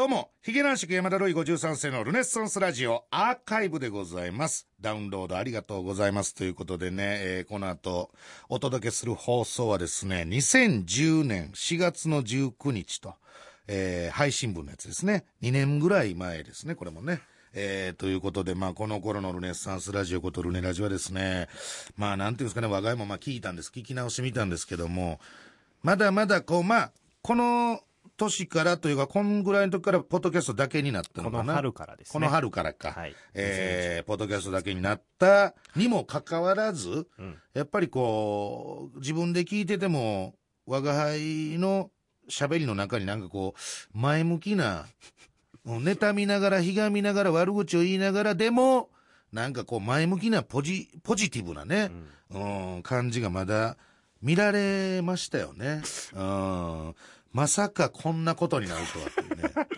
どうも、ヒゲ男爵山田ロイ53世のルネッサンスラジオアーカイブでございます。ダウンロードありがとうございます。ということでね、えーこの後お届けする放送はですね、2010年4月の19日と、えー配信分のやつですね。2年ぐらい前ですね、これもね。えーということで、まあ、この頃のルネッサンスラジオことルネラジオはですね、まあ、なんていうんですかね、我が家もまあ聞いたんです、聞き直してみたんですけども、まだまだこう、まあ、この年からというか、こんぐらいの時からポッドキャストだけになったのかな。この春からですね。この春からか。はいえー、ポッドキャストだけになったにもかかわらず、うんやっぱりこう、自分で聞いてても、我が輩の喋りの中になんかこう、前向きな、妬みながら、ひがみながら、悪口を言いながら、でも、なんかこう、前向きなポジ、ポジティブなね、うん、感じがまだ見られましたよね。うん。まさかこんなことになるとはっていうね、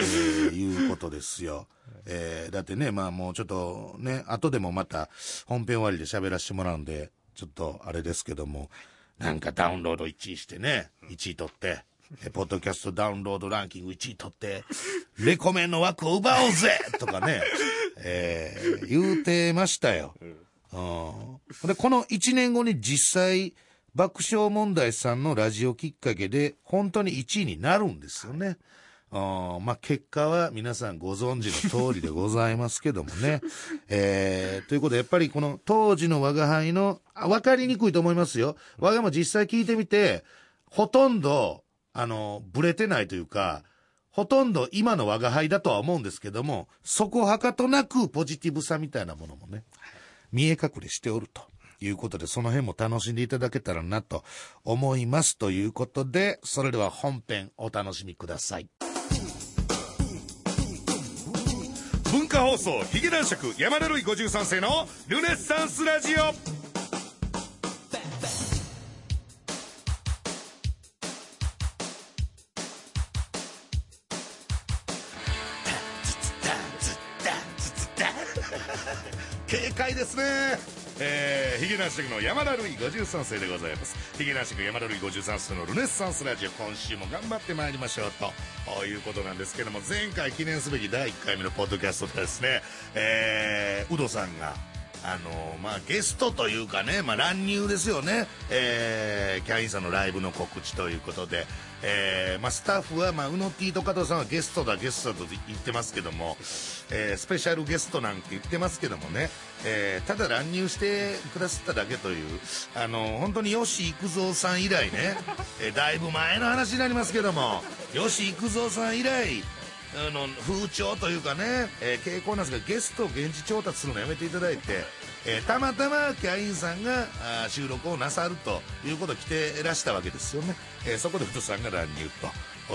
えーいうことですよ。えーだってね、まあもうちょっとね、後でもまた本編終わりで喋らせてもらうんで、ちょっとあれですけども、なんかダウンロード1位してね、1位取って、えポッドキャストダウンロードランキング1位取って、レコメンの枠を奪おうぜとかね、えー言うてましたよ。うん、で、この1年後に実際、爆笑問題さんのラジオきっかけで、本当に1位になるんですよね。うんまあ、結果は皆さんご存知の通りでございますけどもね。えー、ということで、やっぱりこの当時の我が輩の、あわかりにくいと思いますよ。我がも実際聞いてみて、ほとんど、あの、ブレてないというか、ほとんど今の我が輩だとは思うんですけども、そこはかとなくポジティブさみたいなものもね、見え隠れしておるということで、その辺も楽しんでいただけたらなと思いますということで、それでは本編お楽しみください。文化放送ヒゲ男爵山田るい53世のルネッサンスラジオ軽快ですねえー、ヒゲ男爵の山田るい53世でございます。ヒゲ男爵山田るい53世のルネッサンスラジオ今週も頑張ってまいりましょうということなんですけども前回記念すべき第1回目のポッドキャストでですねえー、ウドさんがあのまあ、ゲストというかね、まあ、乱入ですよね、えーキャインさんのライブの告知ということで、えーまあ、スタッフは、まあ、うの T と加藤さんはゲストだゲストだと言ってますけども、えースペシャルゲストなんて言ってますけどもね、えーただ乱入してくださっただけという。あの本当に吉幾三さん以来ね、えーだいぶ前の話になりますけども。吉幾三さん以来あの風潮というかね、えー傾向なんですがゲストを現地調達するのやめていただいて、えーたまたまキャインさんがあ収録をなさるということを着てらしたわけですよね、えーそこでふとさんが乱入と。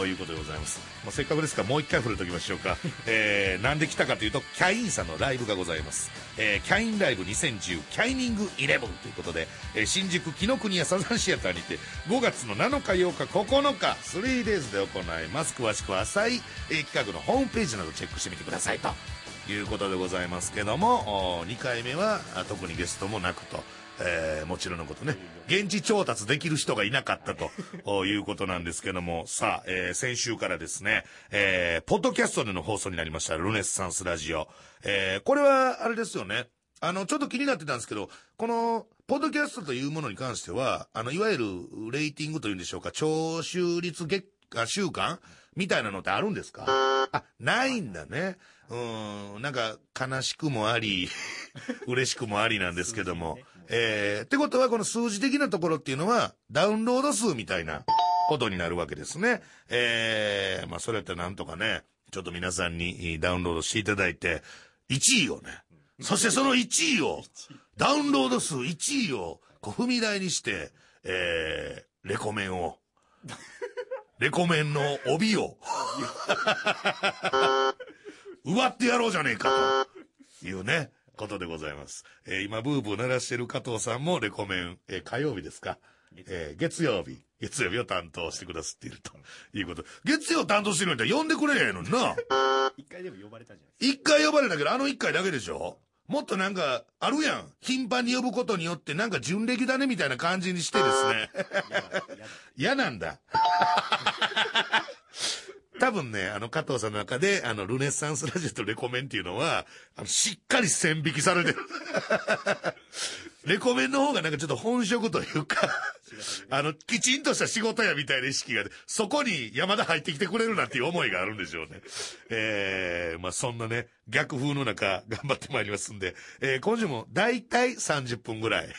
いうことでございます。もうせっかくですからもう一回触れておきましょうか、えーなんで来たかというとキャインさんのライブがございます、えーキャインライブ2010キャイニングイレブンということで、えー新宿紀ノ国屋サザンシアターにて5月の7日8日9日 3days で行います。詳しくは浅い、えー企画のホームページなどチェックしてみてください。ということでございますけども2回目はあ特にゲストもなくと。えーもちろんのことね。現地調達できる人がいなかったと いうことなんですけども。さあ、えー先週からですね、えーポッドキャストでの放送になりましたルネッサンスラジオ、えーこれはあれですよね。あのちょっと気になってたんですけどこのポッドキャストというものに関してはあのいわゆるレーティングというんでしょうか聴取率月週間？みたいなのってあるんですか？あないんだね。うんなんか悲しくもあり 嬉しくもありなんですけども、えーってことはこの数字的なところっていうのはダウンロード数みたいなことになるわけですね。えーまあそれやったらなんとかね、ちょっと皆さんにダウンロードしていただいて、1位をね、そしてその1位を、ダウンロード数1位をこう踏み台にして、えーレコメンを、レコメンの帯を、奪ってやろうじゃねえかというね、ことでございます。えー今、ブーブー鳴らしてる加藤さんもレコメン、えー火曜日ですか？えー月曜日、月曜日を担当してくださっているということ。月曜担当してるんだったら呼んでくれりゃいいのにな。一回でも呼ばれたじゃない一回呼ばれたけど、あの一回だけでしょ？もっとなんか、あるやん。頻繁に呼ぶことによって、なんか純歴だねみたいな感じにしてですね。嫌なんだ。多分ね、あの、加藤さんの中で、あの、ルネッサンスラジオとレコメンっていうのは、あの、しっかり線引きされてる。レコメンの方がなんかちょっと本職というか、あの、きちんとした仕事やみたいな意識が、そこに山田入ってきてくれるなっていう思いがあるんでしょうね。えー、まあそんなね、逆風の中、頑張ってまいりますんで、えー、今週も大体30分ぐらい。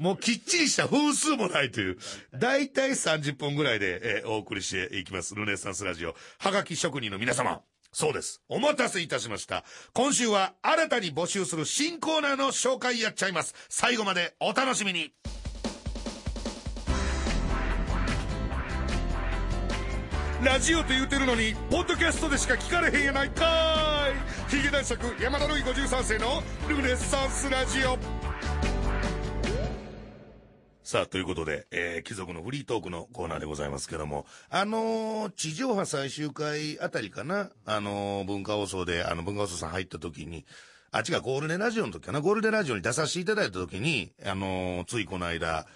もうきっちりした分数もないという、だいたい30分ぐらいで、えー、お送りしていきます。ルネサンスラジオ。はがき職人の皆様。そうです。お待たせいたしました。今週は新たに募集する新コーナーの紹介やっちゃいます。最後までお楽しみに。ラジオと言うてるのに、ポッドキャストでしか聞かれへんやないかい。ヒゲ男爵山田るい53世のルネサンスラジオ。さあ、ということで、えー、貴族のフリートークのコーナーでございますけども、あのー、地上波最終回あたりかな、あのー、文化放送で、あの、文化放送さん入った時に、あ、違う、ゴールデンラジオの時かな、ゴールデンラジオに出させていただいた時に、あのー、ついこの間、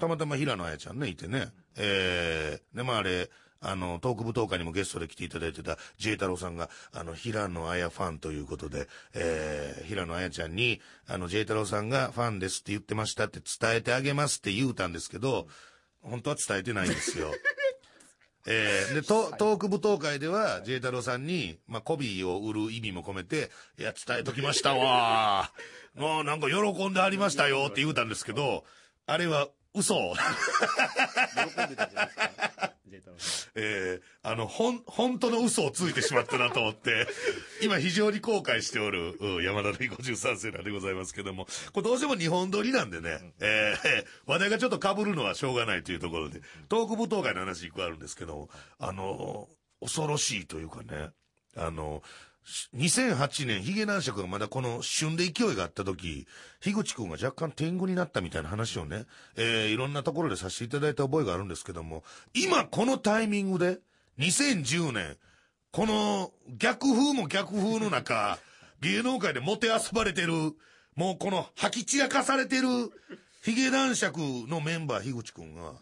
たまたま平野綾ちゃんね、いてね、えー、で、まああれ、あの、トーク舞踏会にもゲストで来ていただいてた J 太郎さんが、あの、平野綾ファンということで、えー、平野綾ちゃんに、あの、J 太郎さんがファンですって言ってましたって伝えてあげますって言うたんですけど、本当は伝えてないんですよ。えー、で、トトーク舞踏会では、J 太郎さんに、まあ、コビーを売る意味も込めて、いや、伝えときましたわもうなんか喜んでありましたよって言うたんですけど、あれは嘘。喜んでたじゃないですか。えー、あの、ほん、本当の嘘をついてしまったなと思って、今非常に後悔しておる、山田るい53世なんでございますけども、これどうしても日本撮りなんでね、うん、えー、話題がちょっと被るのはしょうがないというところで、トーク舞踏会の話一個あるんですけど、あの、恐ろしいというかね、あの、2008年、ヒゲ男爵がまだこの旬で勢いがあった時、樋口くんが若干天狗になったみたいな話をね、えー、いろんなところでさせていただいた覚えがあるんですけども、今このタイミングで、2010年、この逆風も逆風の中、芸能界でもてあそばれてる、もうこの吐き散らかされてる、ヒゲ男爵のメンバー樋口くんが、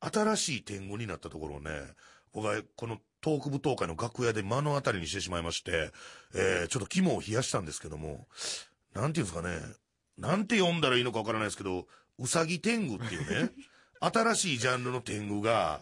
新しい天狗になったところをね、僕はこのトーク舞踏会の楽屋で目の当たりにしてしまいまして、えー、ちょっと肝を冷やしたんですけども、なんていうんですかね、なんて読んだらいいのかわからないですけど、うさぎ天狗っていうね、新しいジャンルの天狗が、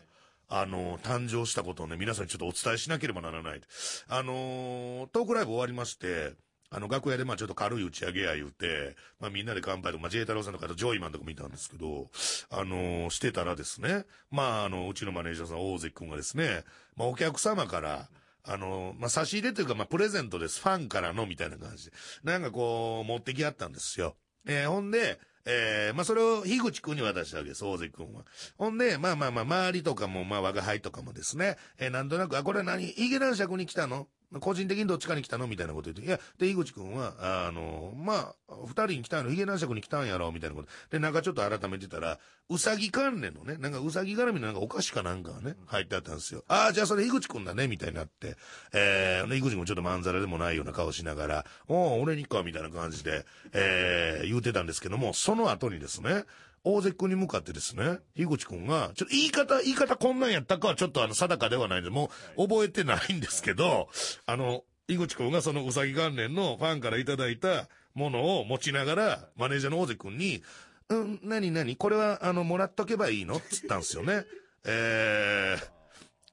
あの、誕生したことをね、皆さんにちょっとお伝えしなければならない。あのー、トークライブ終わりまして、あの、楽屋でまあちょっと軽い打ち上げや言うて、まあみんなで乾杯とか、まあ J 太郎さんとかとジョイマンとか見たんですけど、あのー、してたらですね、まああの、うちのマネージャーさん、大関くんがですね、まあお客様から、あの、まあ、差し入れというか、まあ、プレゼントです。ファンからの、みたいな感じで。なんかこう、持ってきあったんですよ。えー、ほんで、えー、まあ、それを樋口くんに渡したわけです、大関くんは。ほんで、まあまあまあ、周りとかも、まあ、我が輩とかもですね、えー、なんとなく、あ、これは何ヒゲ男爵に来たの？個人的にどっちかに来たの？みたいなこと言って、いや、で、井口くんは、あの、まあ、二人に来たの、ヒゲ男爵に来たんやろ、みたいなこと。で、なんかちょっと改めてたら、うさぎ関連のね、なんかうさぎ絡みのなんかお菓子かなんかがね、入ってあったんですよ。ああ、じゃあそれ井口くんだね、みたいになって、えー、井口くんちょっとまんざらでもないような顔しながら、おお、俺にか、みたいな感じで、えー、言うてたんですけども、その後にですね、大関君に向かってですね、樋口君が、ちょっと言い方、言い方こんなんやったかはちょっとあの、定かではないんで、もう覚えてないんですけど、あの、井口君がそのうさぎ関連のファンからいただいたものを持ちながら、マネージャーの大関君に、うん、なになにこれは、あの、もらっとけばいいの？っつったんですよね。えー、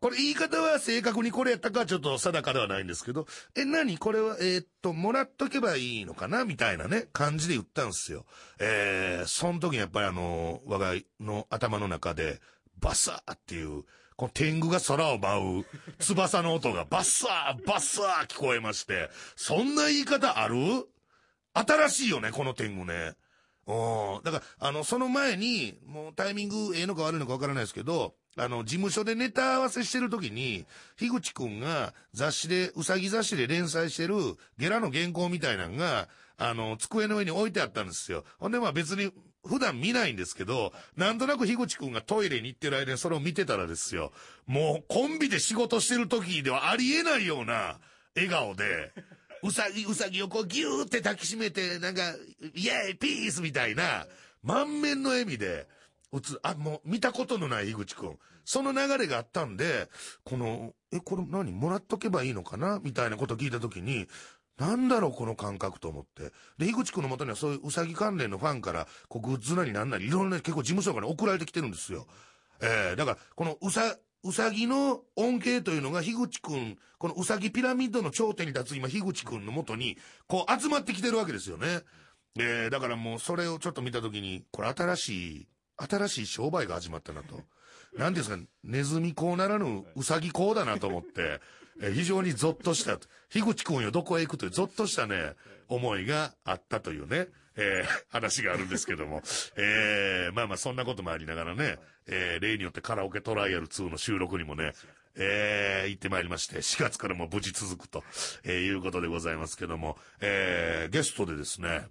これ言い方は正確にこれやったかちょっと定かではないんですけど、え、何？これは、えー、っと、もらっとけばいいのかな？みたいなね、感じで言ったんですよ。えー、その時にやっぱりあの、我がの頭の中で、バサーっていう、この天狗が空を舞う翼の音がバッサー、バッサー聞こえまして、そんな言い方ある？新しいよね、この天狗ね。うん。だから、あの、その前に、もうタイミングええのか悪いのかわからないですけど、あの、事務所でネタ合わせしてる時に、樋口くんが雑誌で、うさぎ雑誌で連載してるゲラの原稿みたいなのが、あの、机の上に置いてあったんですよ。ほんでまあ別に普段見ないんですけど、なんとなく樋口くんがトイレに行ってる間にそれを見てたらですよ、もうコンビで仕事してる時ではありえないような笑顔で、うさぎ、うさぎをこうギューって抱きしめて、なんか、イェーイピースみたいな、満面の笑みで、打つ、あ、もう見たことのない井口くん。その流れがあったんで、この、え、これ何もらっとけばいいのかな？みたいなこと聞いたときに、なんだろう、この感覚と思って。で、樋口くんのもとにはそういううさぎ関連のファンから、こう、グッズなりなんなり、いろんな結構事務所から送られてきてるんですよ。えー、だから、このうさ、うさぎの恩恵というのが、樋口くん、このうさぎピラミッドの頂点に立つ今、樋口くんのもとに、こう集まってきてるわけですよね。えー、だからもうそれをちょっと見たときに、これ新しい、新しい商売が始まったなと。何ですか、ネズミ講ならぬうさぎ講だなと思って、え非常にゾッとした。樋口くんよ、どこへ行くというゾッとしたね、思いがあったというね、えー、話があるんですけども、えー、まあまあそんなこともありながらね、えー、例によってカラオケトライアル2の収録にもね、えー、行ってまいりまして、4月からも無事続くと、えー、いうことでございますけども、えー、ゲストでですね、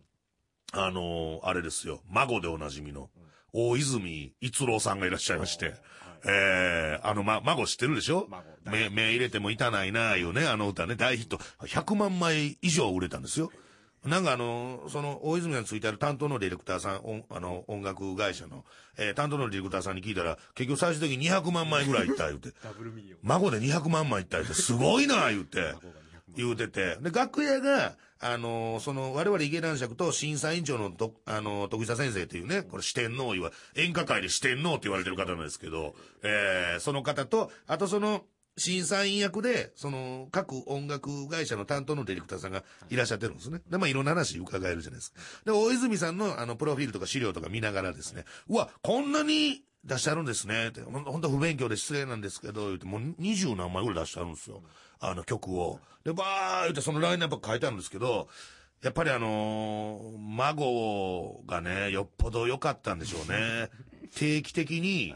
あのー、あれですよ、孫でおなじみの、大泉逸郎さんがいらっしゃいまして、えー、あの、ま、孫知ってるでしょ？目、目入れても痛ないないうね、あの歌ね、大ヒット。100万枚以上売れたんですよ。なんかあの、その、大泉がついてある担当のディレクターさん、あの、音楽会社の、えー、担当のディレクターさんに聞いたら、結局最終的に200万枚ぐらいいった言うて。孫で200万枚いった言うて、すごいな言うて。言うてて。で、楽屋が、あの、その、我々池男爵と審査委員長のと、あの、徳久先生というね、これ四天王言わ、演歌界で四天王って言われてる方なんですけど、えー、その方と、あとその、審査員役で、その、各音楽会社の担当のディレクターさんがいらっしゃってるんですね。で、まあ、いろんな話伺えるじゃないですか。で、大泉さんの、あの、プロフィールとか資料とか見ながらですね、うわ、こんなに出してあるんですね、って、ほんと不勉強で失礼なんですけど、言って、もう二十何枚ぐらい出してあるんですよ。あの曲を。で、ばー言ってそのラインナップ書いてあるんですけど、やっぱりあのー、孫がね、よっぽど良かったんでしょうね。定期的に、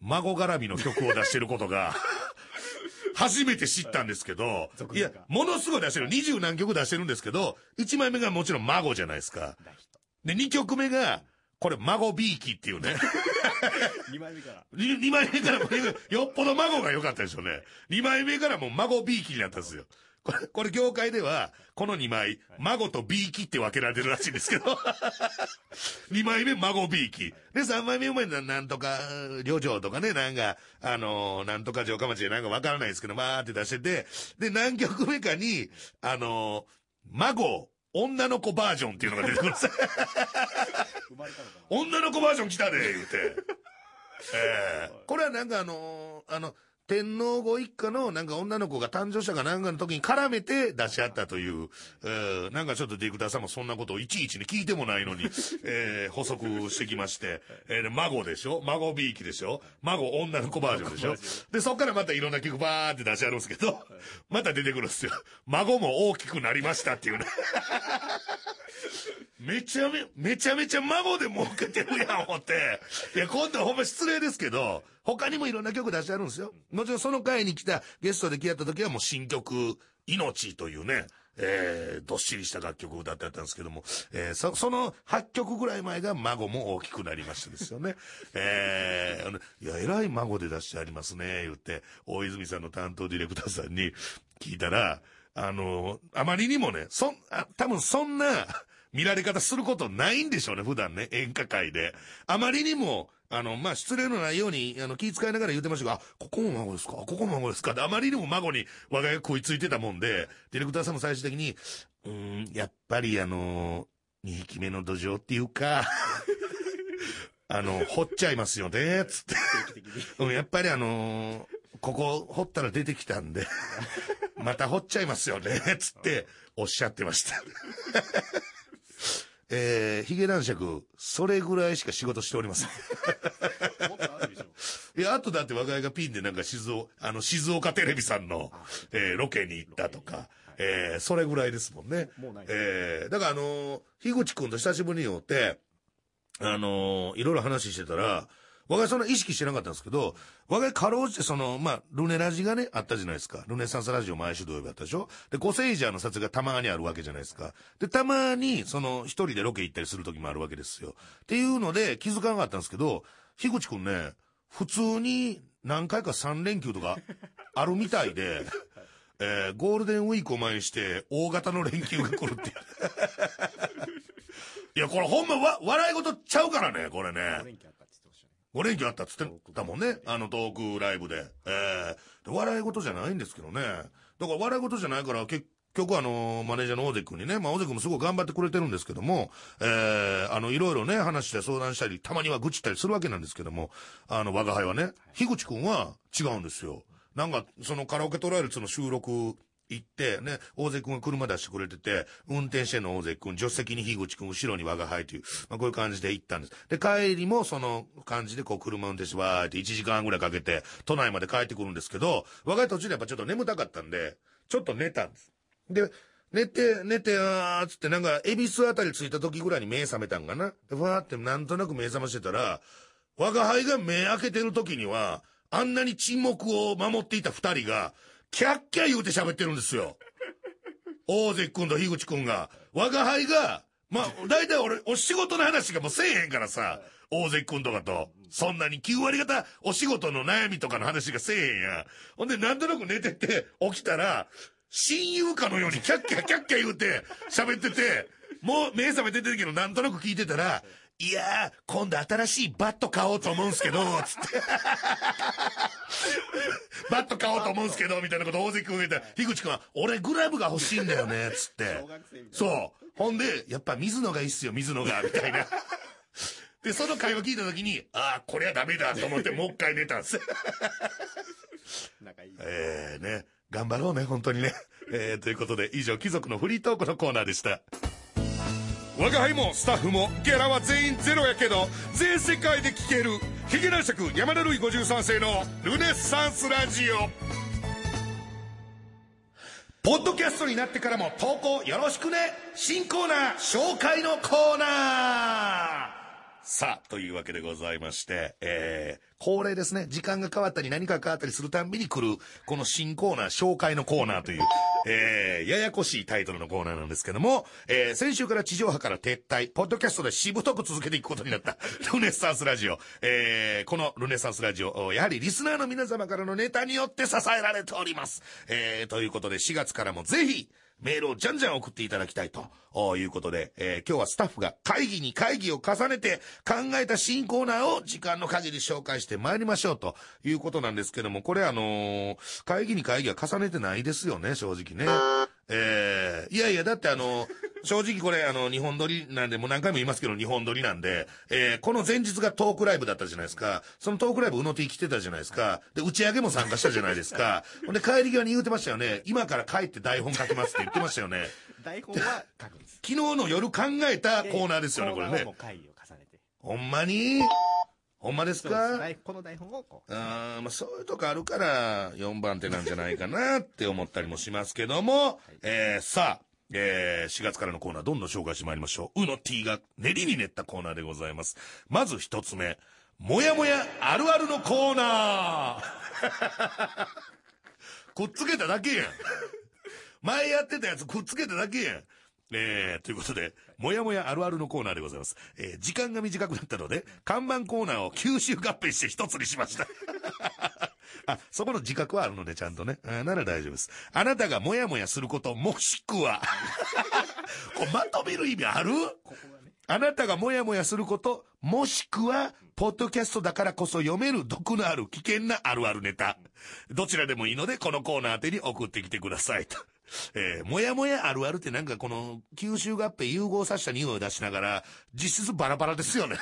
孫絡みの曲を出してることが、初めて知ったんですけど、いや、ものすごい出してる。二十何曲出してるんですけど、1枚目がもちろん孫じゃないですか。で、2曲目が、これ、孫ビーキっていうね。2枚目から。2, 枚目からよっぽど孫が良かったでしょうね。2枚目からもう孫ビーキになったんですよ。これ、これ業界では、この2枚、孫とビーキって分けられてるらしいんですけど、2枚目孫ビーキ。で、3枚目お前なんとか、旅情とかね、なんか、あのー、なんとか城下町でなんか分からないですけど、まーって出してて、で、何曲目かに、あのー、孫、女の子バージョンっていうのが出てくるんです女の子バージョン来たで、言うて。ええ。ー、これはなんかあのー、あの、天皇ご一家のなんか女の子が誕生したかなんかの時に絡めて出し合ったという、えー、なんかちょっとディレクターさんもそんなことをいちいちに聞いてもないのに、えー、補足してきまして、えー、孫でしょ？孫びいきでしょ？孫女の子バージョンでしょ？で、そっからまたいろんな曲バーって出し合うんですけど、また出てくるんですよ。孫も大きくなりましたっていうね。めちゃめ、めちゃめちゃ孫で儲けてるやん、思って。いや、今度はほんま失礼ですけど、他にもいろんな曲出してあるんですよ。もちろんその回に来たゲストで来合った時はもう新曲、命というね、えー、どっしりした楽曲を歌ってやったんですけども、えー、そ、その8曲ぐらい前が孫も大きくなりましたですよね。えー、いや、偉い孫で出してありますね、言って、大泉さんの担当ディレクターさんに聞いたら、あの、あまりにもね、そん、あ、多分そんな、見られ方することないんでしょうね、普段ね、演歌界で。あまりにも、あの、まあ、失礼のないように、あの、気遣いながら言ってましたが、あ、ここも孫ですか？ここも孫ですか？あまりにも孫に我が家食いついてたもんで、ディレクターさんも最終的に、うん、やっぱりあの、2匹目の土壌っていうか、あの、掘っちゃいますよね、つって。うん、やっぱりあのここ掘ったら出てきたんで、また掘っちゃいますよね、つっておっしゃってました。えー、ヒゲ男爵、それぐらいしか仕事しておりません。いや、あとだって我が家がピンでなんか静岡、あの、静岡テレビさんの、えー、ロケに行ったとか、えー、それぐらいですもんね。もうない。えー、だからあのー、樋口くんと久しぶりに会って、あのー、いろいろ話してたら、我が家そんな意識してなかったんですけど、我が家かろうじてその、まあ、ルネラジがね、あったじゃないですか。ルネサンスラジオ毎週土曜日あったでしょ？で、コセイジャーの撮影がたまにあるわけじゃないですか。で、たまに、その、一人でロケ行ったりする時もあるわけですよ。っていうので、気づかなかったんですけど、樋口くんね、普通に何回か3連休とか あるみたいで、えー、ゴールデンウィークを前にして大型の連休が来るっていう。いや、これほんまわ、笑い事ちゃうからね、これね。5 5連休あったっつってたもんね。あのトークライブで。えー、笑い事じゃないんですけどね。だから笑い事じゃないから結局あの、マネージャーの大関君にね、まあ大関君もすごい頑張ってくれてるんですけども、えー、あの、いろいろね、話して相談したり、たまには愚痴ったりするわけなんですけども、あの、我が輩はね、樋口君は違うんですよ。なんか、そのカラオケトライアルツの収録行って、ね、大関君が車出してくれてて、運転してんの大関君、助手席に樋口君、後ろに我が輩という、まあこういう感じで行ったんです。で、帰りもその感じでこう車運転してわーって1時間ぐらいかけて、都内まで帰ってくるんですけど、我が輩途中でやっぱちょっと眠たかったんで、ちょっと寝たんです。で、寝て、寝て、あーつってなんか、恵比寿あたり着いた時ぐらいに目覚めたんかな。で、わーってなんとなく目覚ましてたら、我が輩が目開けてる時には、あんなに沈黙を守っていた二人が、キャッキャ言うて喋ってるんですよ。大関君と樋口君が。我が輩が、まあ、大体俺、お仕事の話がもうせえへんからさ、大関君とかと。そんなに9割方お仕事の悩みとかの話がせえへんや。ほんで、なんとなく寝てて、起きたら、親友かのようにキャッキャキャッキャ言うて喋ってて、もう目覚めててるけどなんとなく聞いてたら、いやー、今度新しいバット買おうと思うんすけど、つって。バット買おうと思うんすけど、みたいなこと大関君が言ったら、樋口君は、俺グラブが欲しいんだよね、つって。そう。ほんで、やっぱ水野がいいっすよ、水野が、みたいな。で、その会話聞いた時に、ああ、これはダメだと思ってもう一回寝たんです。仲いい。ええー、ね。頑張ろうね、本当にね。えー、ということで、以上、貴族のフリートークのコーナーでした。我が輩もスタッフもゲラは全員ゼロやけど全世界で聴ける。ヒゲ男爵山田るい53世のルネッサンスラジオ。ポッドキャストになってからも投稿よろしくね。新コーナー紹介のコーナー。さあ、というわけでございまして、えー、恒例ですね。時間が変わったり何か変わったりするたんびに来る、この新コーナー、紹介のコーナーという、えー、ややこしいタイトルのコーナーなんですけども、えー、先週から地上波から撤退、ポッドキャストでしぶとく続けていくことになった、ルネッサンスラジオ。えー、このルネッサンスラジオ、やはりリスナーの皆様からのネタによって支えられております。えー、ということで4月からもぜひ、メールをじゃんじゃん送っていただきたいということで、えー、今日はスタッフが会議に会議を重ねて考えた新コーナーを時間の限り紹介して参りましょうということなんですけども、これあのー、会議に会議は重ねてないですよね、正直ね。えー、いやいや、だってあの、正直これあの、日本撮りなんで、もう何回も言いますけど、日本撮りなんで、えー、この前日がトークライブだったじゃないですか。そのトークライブ、うのて来てたじゃないですか。で、打ち上げも参加したじゃないですか。ほんで、帰り際に言うてましたよね。今から帰って台本書きますって言ってましたよね。台本は書くんです。昨日の夜考えたコーナーですよね、これね。会議を重ねて。ほんまに？ほんまですか？この台本をこう。あまあそういうとこあるから、4番手なんじゃないかなって思ったりもしますけども、はい、えー、さあ、えー、4月からのコーナーどんどん紹介してまいりましょう。うの T が練りに練ったコーナーでございます。まず一つ目、もやもやあるあるのコーナー くっつけただけやん。前やってたやつくっつけただけやん。えー、ということで、もやもやあるあるのコーナーでございます。えー、時間が短くなったので、看板コーナーを吸収合併して一つにしました。あ、そこの自覚はあるので、ちゃんとね。あなら大丈夫です。あなたがもやもやすること、もしくは これまとめる意味ある？あなたがもやもやすること、もしくは、ポッドキャストだからこそ読める毒のある危険なあるあるネタ。どちらでもいいので、このコーナー宛てに送ってきてくださいと。えー、もやもやあるあるってなんかこの、吸収合併融合させた匂いを出しながら、実質バラバラですよね。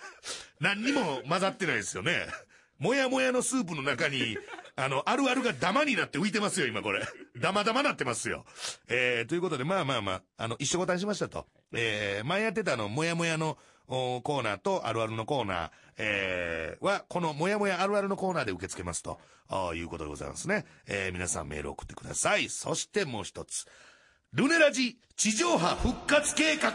何にも混ざってないですよね。もやもやのスープの中に、あの、あるあるがダマになって浮いてますよ、今これ。ダマダマなってますよ。えー、ということで、まあまあまあ、あの、一緒ごたんしましたと。えー、前やってたの、もやもやの、コーナーとあるあるのコーナー、えー、は、このもやもやあるあるのコーナーで受け付けますと、いうことでございますね。えー、皆さんメール送ってください。そしてもう一つ。ルネラジ地上波復活計画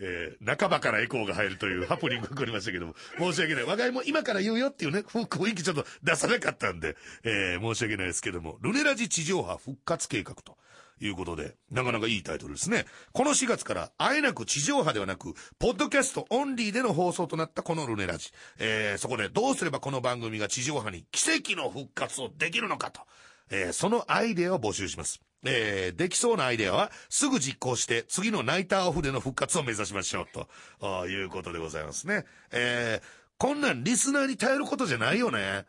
えー、半ばからエコーが入るというハプニングが起こりましたけども、申し訳ない。我が家も今から言うよっていうね、雰囲気ちょっと出さなかったんで、えー、申し訳ないですけども、ルネラジ地上波復活計画と。いうことで、なかなかいいタイトルですね。この4月から、あえなく地上波ではなく、ポッドキャストオンリーでの放送となったこのルネラジ。えー、そこでどうすればこの番組が地上波に奇跡の復活をできるのかと。えー、そのアイデアを募集します。えーできそうなアイデアはすぐ実行して次のナイターオフでの復活を目指しましょうということでございますね。えーこんなんリスナーに頼ることじゃないよね。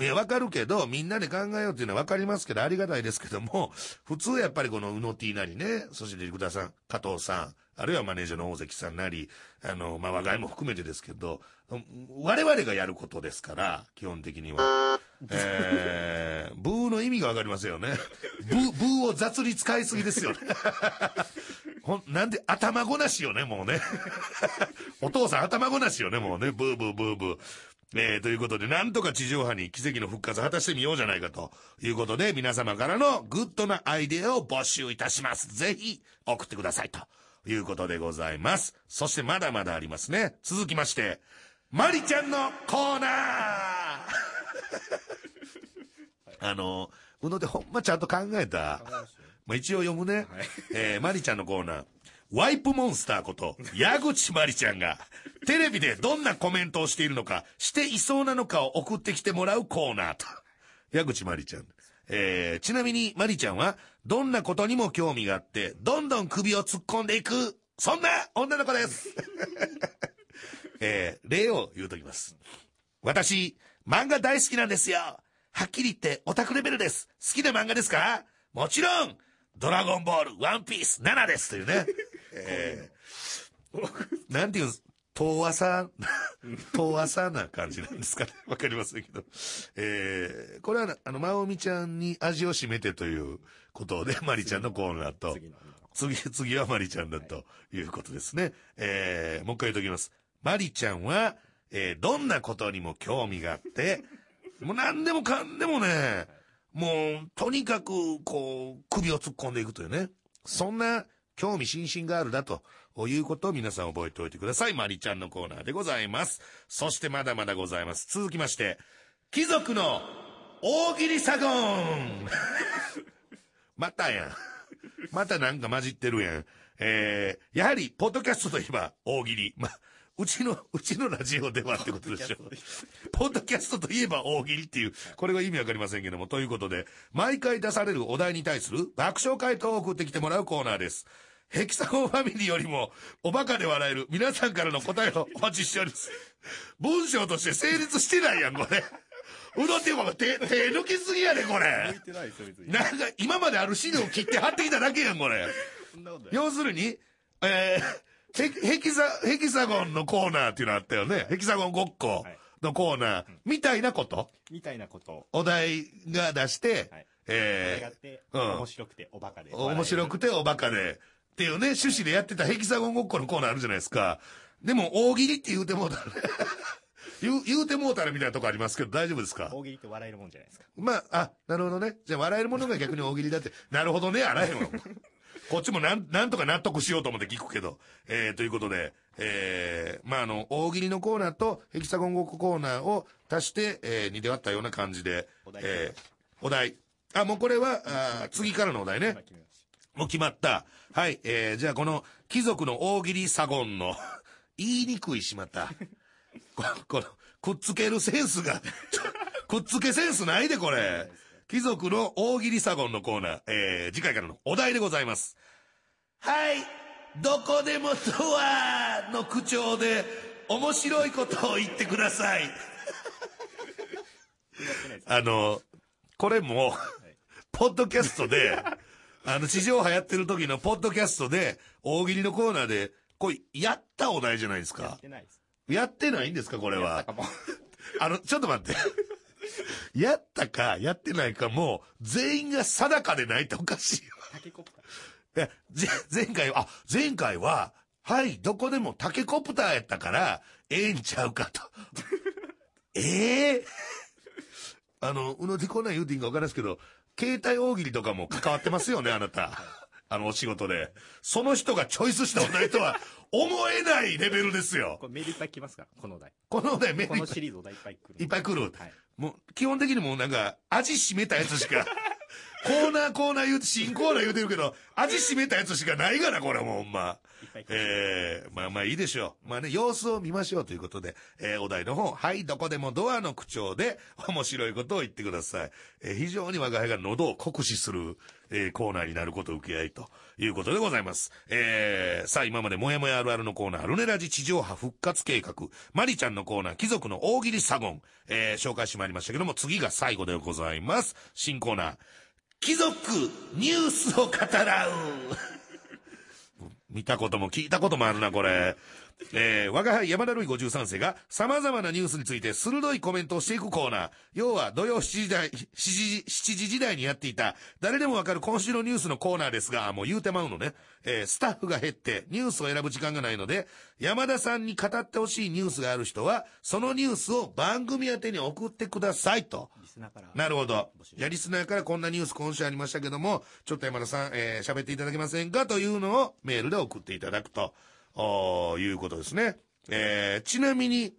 いや、わかるけど、みんなで考えようっていうのはわかりますけど、ありがたいですけども、普通やっぱりこのうの T なりね、そして陸田さん、加藤さん、あるいはマネージャーの大関さんなり、あの、まあ、我が家も含めてですけど、我々がやることですから、基本的には。えー、味がわかりますよね。ブー、ブーを雑に使いすぎですよね。ほん、なんで頭ごなしよね、もうね。お父さん頭ごなしよね、もうね。ブーブーブーブー。えー、ということで、なんとか地上波に奇跡の復活を果たしてみようじゃないかということで、皆様からのグッドなアイデアを募集いたします。ぜひ送ってくださいということでございます。そしてまだまだありますね。続きまして、マリちゃんのコーナーあの、うのでほんまちゃんと考えた。まあ、一応読むね。えー、マリちゃんのコーナー。ワイプモンスターこと、矢口まりちゃんが、テレビでどんなコメントをしているのか、していそうなのかを送ってきてもらうコーナーと。矢口まりちゃん。えー、ちなみにまりちゃんは、どんなことにも興味があって、どんどん首を突っ込んでいく、そんな女の子です。えー、例を言うときます。私、漫画大好きなんですよ。はっきり言ってオタクレベルです。好きな漫画ですか？もちろん、ドラゴンボール、ワンピース、7ですというね。えー、なんていうんです遠浅、遠浅な感じなんですかね？わかりませんけど。えー、これは、あの、まおみちゃんに味を占めてということで、まりちゃんのコーナーと、次の。次、次はマリちゃんだということですね。えー、もう一回言っときます。マリちゃんは、えー、どんなことにも興味があって、もう何でもかんでもね、もう、とにかく、こう、首を突っ込んでいくというね。そんな興味津々があるだということを皆さん覚えておいてください。マリちゃんのコーナーでございます。そしてまだまだございます。続きまして、貴族の大喜利サゴン またやん。またなんか混じってるやん。えー、やはり、ポッドキャストといえば大喜利。ま、うちの、うちのラジオではってことでしょ。ポッドキャストといえば大喜利っていう、これが意味わかりませんけども、ということで、毎回出されるお題に対する爆笑回答を送ってきてもらうコーナーです。ヘキサゴンファミリーよりも、おバカで笑える皆さんからの答えをお待ちしております。文章として成立してないやん、これ。うどっていうか、手、手抜きすぎやで、これ向い。てないですよ、別に。なんか、今まである資料を切って貼ってきただけやん、これ。要するに、えー、ヘキヘキサ、ヘキサゴンのコーナーっていうのあったよね。ヘキサゴンごっこのコーナー、みたいなこと、みたいなことを。お題が出して、はいえやって、うん面白くておバカで。ー、面白くておバカで、っていうね、趣旨でやってたヘキサゴンごっこのコーナーあるじゃないですか。でも、大喜利って言うてもうたらね、言う、言うてもうたらみたいなとこありますけど、大丈夫ですか？大喜利って笑えるもんじゃないですか。まあ、あ、なるほどね。じゃあ、笑えるものが逆に大喜利だって。なるほどね、あらへんわ。こっちもなん、なんとか納得しようと思って聞くけど。えー、ということで、えー、まあ、あの、大喜利のコーナーとヘキサゴンごっこコーナーを足して、えー、に出会ったような感じで、お題えー、お題。あ、もうこれは、あー次からのお題ねもう決まった。はい、えー、じゃあこの貴族の大喜利サゴンの 言いにくいしまた。ここの、くっつけるセンスが、くっつけセンスないでこれ。貴族の大喜利サゴンのコーナー、えー、次回からのお題でございます。はい、どこでもドアの口調で面白いことを言ってください。あの、これも、ポッドキャストで、あの、地上波やってる時のポッドキャストで、大喜利のコーナーで、これ、やったお題じゃないですやっか。てないです。やってないんですか、これは。あの、ちょっと待って。やったか、やってないか、もう、全員が定かでないっておかしいよ。タケコプター。前回は、あ、前回は、はい、どこでもタケコプターやったから、ええんちゃうかと。ええ？あの、うのでこんなん言うていいんか分からんですけど、携帯大喜利とかも関わってますよね、あなた。あの、お仕事で。その人がチョイスしたお題とは、思えないレベルですよ。これメールいっぱい来ますから、このお題。このお題メーこルいっぱいのシリーズお題いっぱい来る。いっぱい来る。はい。もう、基本的にもうなんか、味しめたやつしか、コーナーコーナー言うて、新コーナー言うてるけど、味しめたやつしかないがな、これもうほんま。いっぱいえー、まあまあいいでしょう。まあね、様子を見ましょうということで、えー、お題の方、はい、どこでもドアの口調で面白いことを言ってください。えー、非常に我が輩が喉を酷使する、えー、コーナーになることを受け合いということでございます。えー、さあ今までもやもやあるあるのコーナー、ルネラジ地上波復活計画、マリちゃんのコーナー、貴族の大喜利サゴン、えー、紹介してまいりましたけども、次が最後でございます。新コーナー、貴族ニュースを語らう。見たことも聞いたこともあるな、これ。えー、我が輩山田るい53世が様々なニュースについて鋭いコメントをしていくコーナー。要は土曜7時台、7時、7時時代にやっていた誰でもわかる今週のニュースのコーナーですが、もう言うてまうのね。えー、スタッフが減ってニュースを選ぶ時間がないので、山田さんに語ってほしいニュースがある人は、そのニュースを番組宛てに送ってくださいと。リスナーから。なるほどや、リスナーからこんなニュース今週ありましたけども、ちょっと山田さん、えー喋っていただけませんか？というのをメールで送っていただくと、いうことですね。えーちなみに、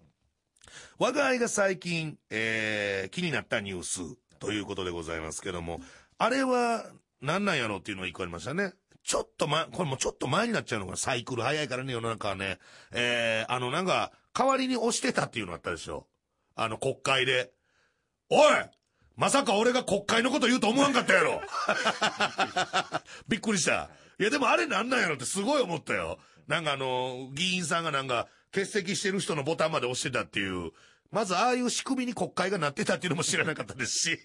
我が輩が最近、えー気になったニュースということでございますけども、あれは何なんやろっていうのが一個ありましたね。ちょっと前、これもちょっと前になっちゃうのか。サイクル早いからね、世の中はね。えーあの、なんか、代わりに押してたっていうのあったでしょ。あの、国会で。おいまさか俺が国会のこと言うと思わんかったやろびっくりした。いやでもあれなんなんやろってすごい思ったよ。なんかあの、議員さんがなんか欠席してる人のボタンまで押してたっていう。まずああいう仕組みに国会がなってたっていうのも知らなかったですし。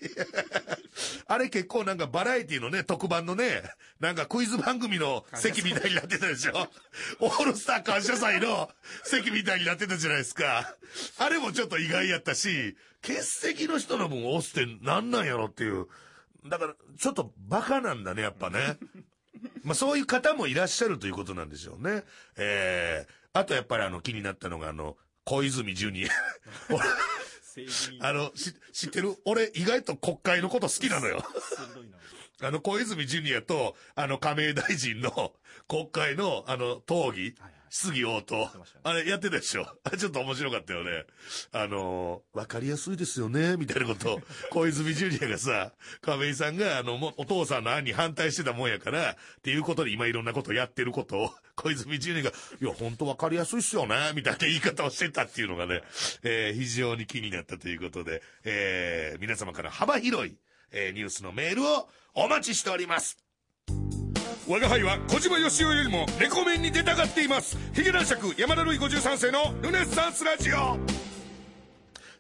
あれ結構なんかバラエティのね、特番のね、なんかクイズ番組の席みたいになってたでしょ オールスター感謝祭の 席みたいになってたじゃないですか。あれもちょっと意外やったし、欠席の人の分押すってなんなんやろっていう。だから、ちょっとバカなんだね、やっぱね。まあそういう方もいらっしゃるということなんでしょうね。えー、あとやっぱりあの気になったのがあの、小泉ジュニア。あの、し知ってる？俺意外と国会のこと好きなのよ。あの、小泉ジュニアと、あの、亀井大臣の国会の、あの、討議はいはい、質疑応答。あれやってたでしょ？ちょっと面白かったよね。あの、わかりやすいですよね、みたいなことを、小泉ジュニアがさ、亀井さんが、あの、もうお父さんの案に反対してたもんやから、っていうことで今いろんなことやってることを、小泉ジュニアが、いや、本当わかりやすいっすよね、みたいな言い方をしてたっていうのがね、えー非常に気になったということで、えー皆様から幅広い、えーニュースのメールをお待ちしております。我が輩は小島よしおよりもレコメンに出たがっています。ヒゲ男爵山田るい53世のルネッサンスラジオ。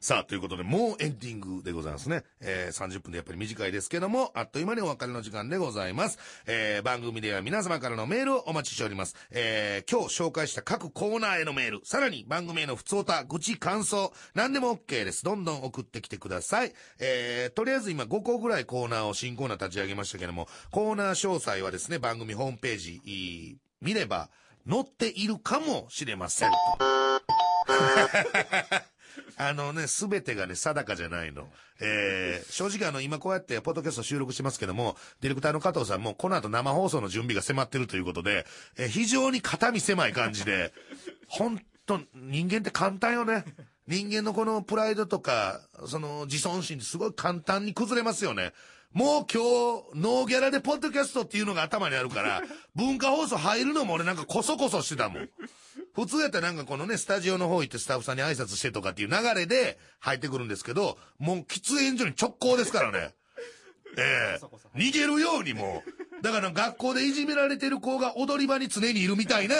さあ、ということで、もうエンディングでございますね。えー、30分でやっぱり短いですけども、あっという間にお別れの時間でございます。えー、番組では皆様からのメールをお待ちしております。えー、今日紹介した各コーナーへのメール、さらに番組への普通歌、愚痴、感想、何でも OK です。どんどん送ってきてください。えー、とりあえず今5個ぐらいコーナーを新コーナー立ち上げましたけども、コーナー詳細はですね、番組ホームページ、いい見れば、載っているかもしれませんと。あのね、すべてがね、定かじゃないの。えー、正直あの、今こうやってポッドキャスト収録してますけども、ディレクターの加藤さんもこの後生放送の準備が迫ってるということで、えー非常に肩身狭い感じで、ほんと、人間って簡単よね。人間のこのプライドとか、その自尊心ってすごい簡単に崩れますよね。もう今日、ノーギャラでポッドキャストっていうのが頭にあるから、文化放送入るのも俺なんかコソコソしてたもん。普通やったらなんかこのね、スタジオの方行ってスタッフさんに挨拶してとかっていう流れで入ってくるんですけど、もう喫煙所に直行ですからね。ええそこそこ逃げるようにもう。だから学校でいじめられてる子が踊り場に常にいるみたいな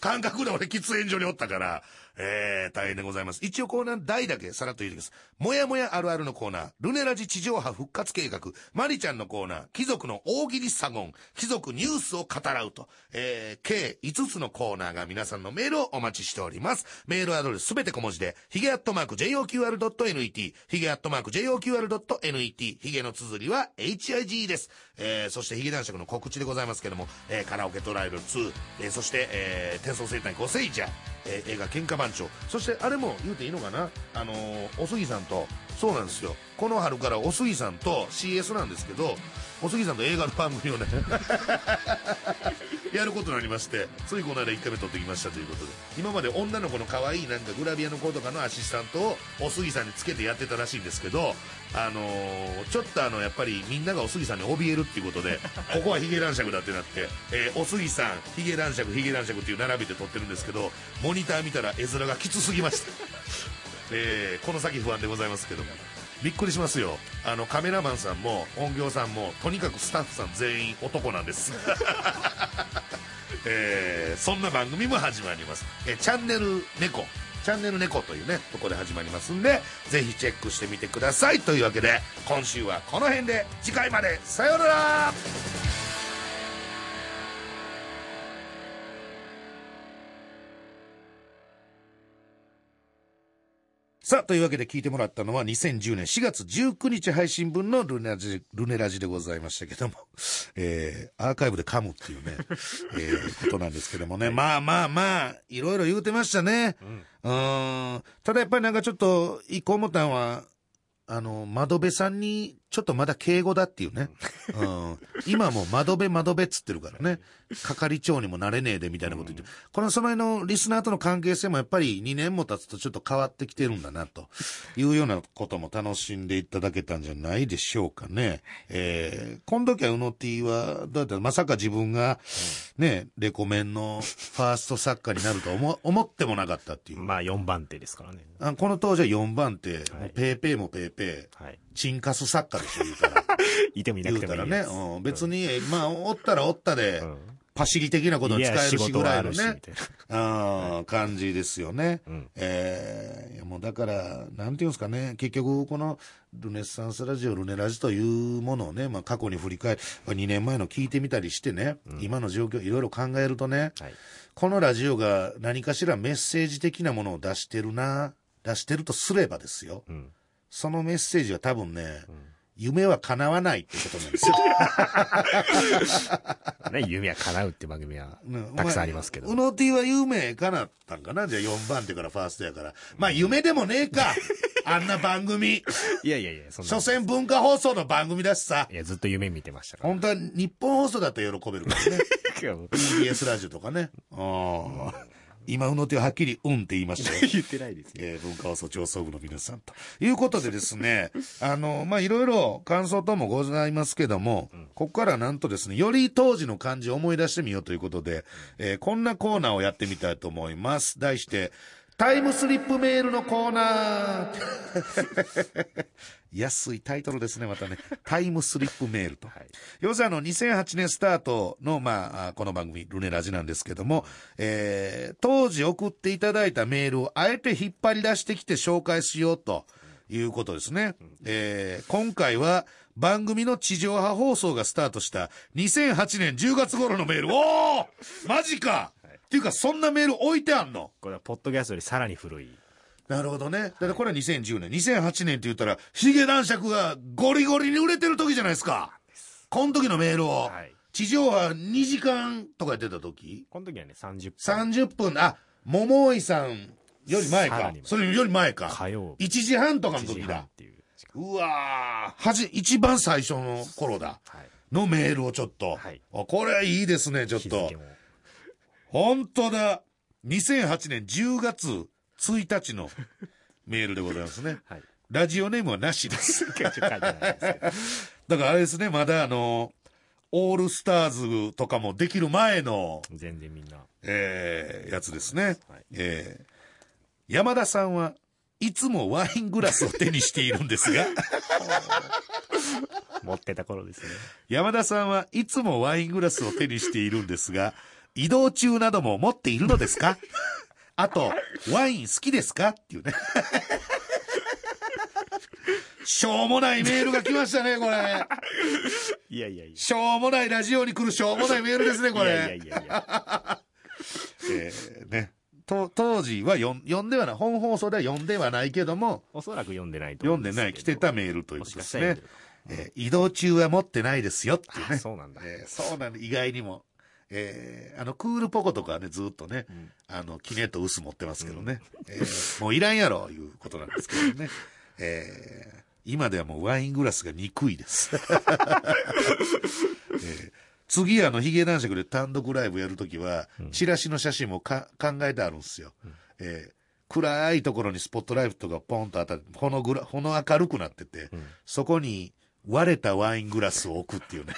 感覚で俺喫煙所におったから、ええ大変でございます。一応コーナー題だけさらっと言うてきます。もやもやあるあるのコーナー、ルネラジ地上波復活計画、マリちゃんのコーナー、貴族の大喜利サゴン、貴族ニュースを語らうと、えー、計5つのコーナーが皆さんのメールをお待ちしております。メールアドレスすべて小文字で、ヒゲアットマーク JOQR.net、ヒゲアットマーク JOQR.net、ヒゲの綴りは HIG です。えー、そしてヒゲ男爵の告知でございますけども、えー、カラオケトライアル2、えー、そして、えー、天創生態5世者、えー、映画喧嘩番長、そしてあれも言うていいのかな？あのーおすぎさんと。そうなんですよ。この春からおすぎさんと CS なんですけどおすぎさんと映画の番組をね。やることになりましてついこの間1回目撮ってきましたということで今まで女の子の可愛いなんかグラビアの子とかのアシスタントをおすぎさんにつけてやってたらしいんですけどあのーちょっとあのやっぱりみんながおすぎさんに怯えるっていうことで ここはヒゲ男爵だってなって、えーおすぎさんヒゲ男爵ヒゲ男爵っていう並びで撮ってるんですけどモニター見たら絵面がきつすぎました。えーこの先不安でございますけどもびっくりしますよ。あのカメラマンさんも音響さんもとにかくスタッフさん全員男なんです。えーそんな番組も始まります、えチャンネル猫。チャンネル猫というねとこで始まりますんでぜひチェックしてみてください。というわけで今週はこの辺で次回まで。さようなら。さあ、というわけで聞いてもらったのは2010年4月19日配信分のルネラジ、ルネラジでございましたけども、えー、アーカイブで噛むっていうね、えー、ことなんですけどもね、まあまあまあ、いろいろ言うてましたね。うん、ただやっぱりなんかちょっと、一個思ったのは、あの、窓辺さんに、ちょっとまだ敬語だっていうね。うん。今もう窓辺窓辺っつってるからね。係長にもなれねえでみたいなこと言って。このその辺のリスナーとの関係性もやっぱり2年も経つとちょっと変わってきてるんだな、というようなことも楽しんでいただけたんじゃないでしょうかね。えー、この時はうの T は、どうやったらまさか自分が、ね、レコメンのファースト作家になるとは思 思ってもなかったっていう。まあ4番手ですからね。あこの当時は4番手、はいもうペーペーもペーペー、はい。チンカス作家でしょ、言うたら。いてもいなくてもいいです。うん、別に、まあ、おったらおったで、うんパシリ的なことを使えるしぐらいのね あー感じですよね。うんえーもうだから、なんていうんですかね、結局、このルネッサンスラジオ、ルネラジというものをね、まあ、過去に振り返り、2年前の聞いてみたりしてね、今の状況、いろいろ考えるとね、はい。このラジオが何かしらメッセージ的なものを出してるな、出してるとすればですよ。うん。そのメッセージは多分ね、夢は叶わないってことなんですよ。ね、夢は叶うって番組はうんたくさんありますけどう。の T は夢叶ったんかな？じゃあ4番手からファーストやから。まあ夢でもねえか。あんな番組。いやいやいや、そんな。所詮文化放送の番組だしさい。や、ずっと夢見てましたから。本当は日本放送だったら喜べるからね。TBS ラジオとかね。うん今、うの T ははっきり、うんって言いましたよ。言ってないですよ。えー文化放送上層部の皆さんと。いうことでですね、あの、まあ、いろいろ感想等もございますけども、ここからなんとですね、より当時の感じを思い出してみようということで、えーこんなコーナーをやってみたいと思います。題して、タイムスリップメールのコーナー 安いタイトルですね、またね。タイムスリップメールと。はい。要するにあの、2008年スタートの、まああ、この番組、ルネラジなんですけども、えー、当時送っていただいたメールをあえて引っ張り出してきて紹介しようということですね。えー、今回は番組の地上波放送がスタートした2008年10月頃のメール。おーマジか、っていうか、そんなメール置いてあんの？これはポッドキャストよりさらに古い。なるほどね。だからこれは2010年。2008年って言ったら、ヒゲ男爵がゴリゴリに売れてる時じゃないですか。この時のメールを、はい。地上波2時間とかやってた時？この時はね、30分。30分、あ、桃井さんより前かそれより前か。火曜日。1時半とかの1時時だ。う。うわーはじ、一番最初の頃だ。はい。のメールをちょっと。はいあこれはいいですね、ちょっと。本当だ。2008年10月1日のメールでございますね。はい。ラジオネームはなしです。だからあれですね、まだあの、オールスターズとかもできる前の、全然みんな。えーやつですね。はいえー山田さんはいつもワイングラスを手にしているんですが、持ってた頃ですね。山田さんはいつもワイングラスを手にしているんですが、移動中なども持っているのですか？あと、ワイン好きですか？っていうね。しょうもないメールが来ましたね、これ。いやいやいや。しょうもないラジオに来るしょうもないメールですね、これ。いやいやいやいや。えーね。と、当時は読ん読んではない、本放送では読んではないけども、おそらく読んでないと思読んでない、来てたメールということですね。えー移動中は持ってないですよっていうあね。そうなんだ。えーそうなんで、意外にも。えーあの、クールポコとかはね、ずっとね、んあの、キネとウス持ってますけどね。えーもういらんやろ、いうことなんですけどね。えー今ではもうワイングラスが憎いです。えー次あのヒゲ男爵で単独ライブやるときは、チラシの写真もか考えてあるんですよ。えー暗いところにスポットライトがポンと当たって、ほのぐら、ほの明るくなってて、そこに割れたワイングラスを置くっていうね。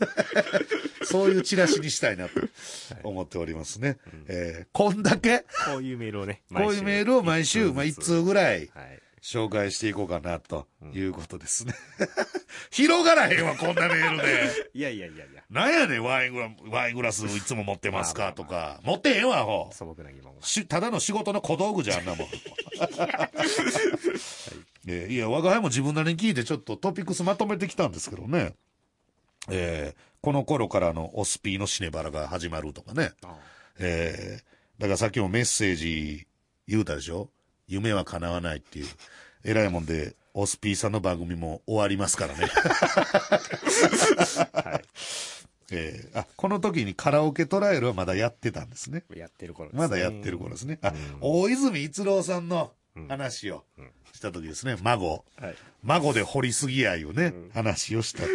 そういうチラシにしたいなと思っておりますね。えーこんだけ？こういうメールをね、こういうメールを毎週、まあ、1通ぐらいはい。紹介していこうかな、ということですね。広がらへんわ、こんなメールで。いやいやいやいや、なんやねん、ワイングラワイングラスいつも持ってますか？とか。持ってへんわ、ほ素朴な疑問ただの仕事の小道具じゃん、あんなもん。えーいや、我が輩も自分なりに聞いてちょっとトピックスまとめてきたんですけどね。えーこの頃からのオスピーのシネバラが始まるとかね。あえーだからさっきもメッセージ言うたでしょ？夢は叶わないっていう。偉いもんで、オスピーさんの番組も終わりますからね。は えーあ、この時にカラオケトライアルはまだやってたんですね。い。やってる頃ですね。まだやってる頃ですね。あうん、大泉逸郎さんのうん話をうんした時ですね。孫。はい。孫で掘りすぎ愛をね、うん話をしたと。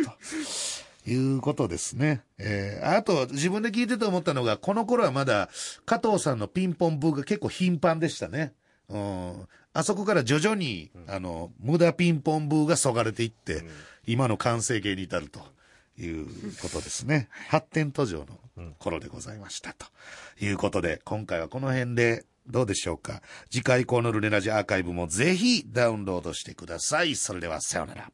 いうことですね。えーあと、自分で聞いてて思ったのが、この頃はまだ、加藤さんのピンポンブーが結構頻繁でしたね。うん。あそこから徐々に、あの、無駄ピンポンブーがそがれていって、うん今の完成形に至るということですね。発展途上の頃でございました。ということで、今回はこの辺でどうでしょうか。次回以降のルネラジアーカイブもぜひダウンロードしてください。それではさようなら。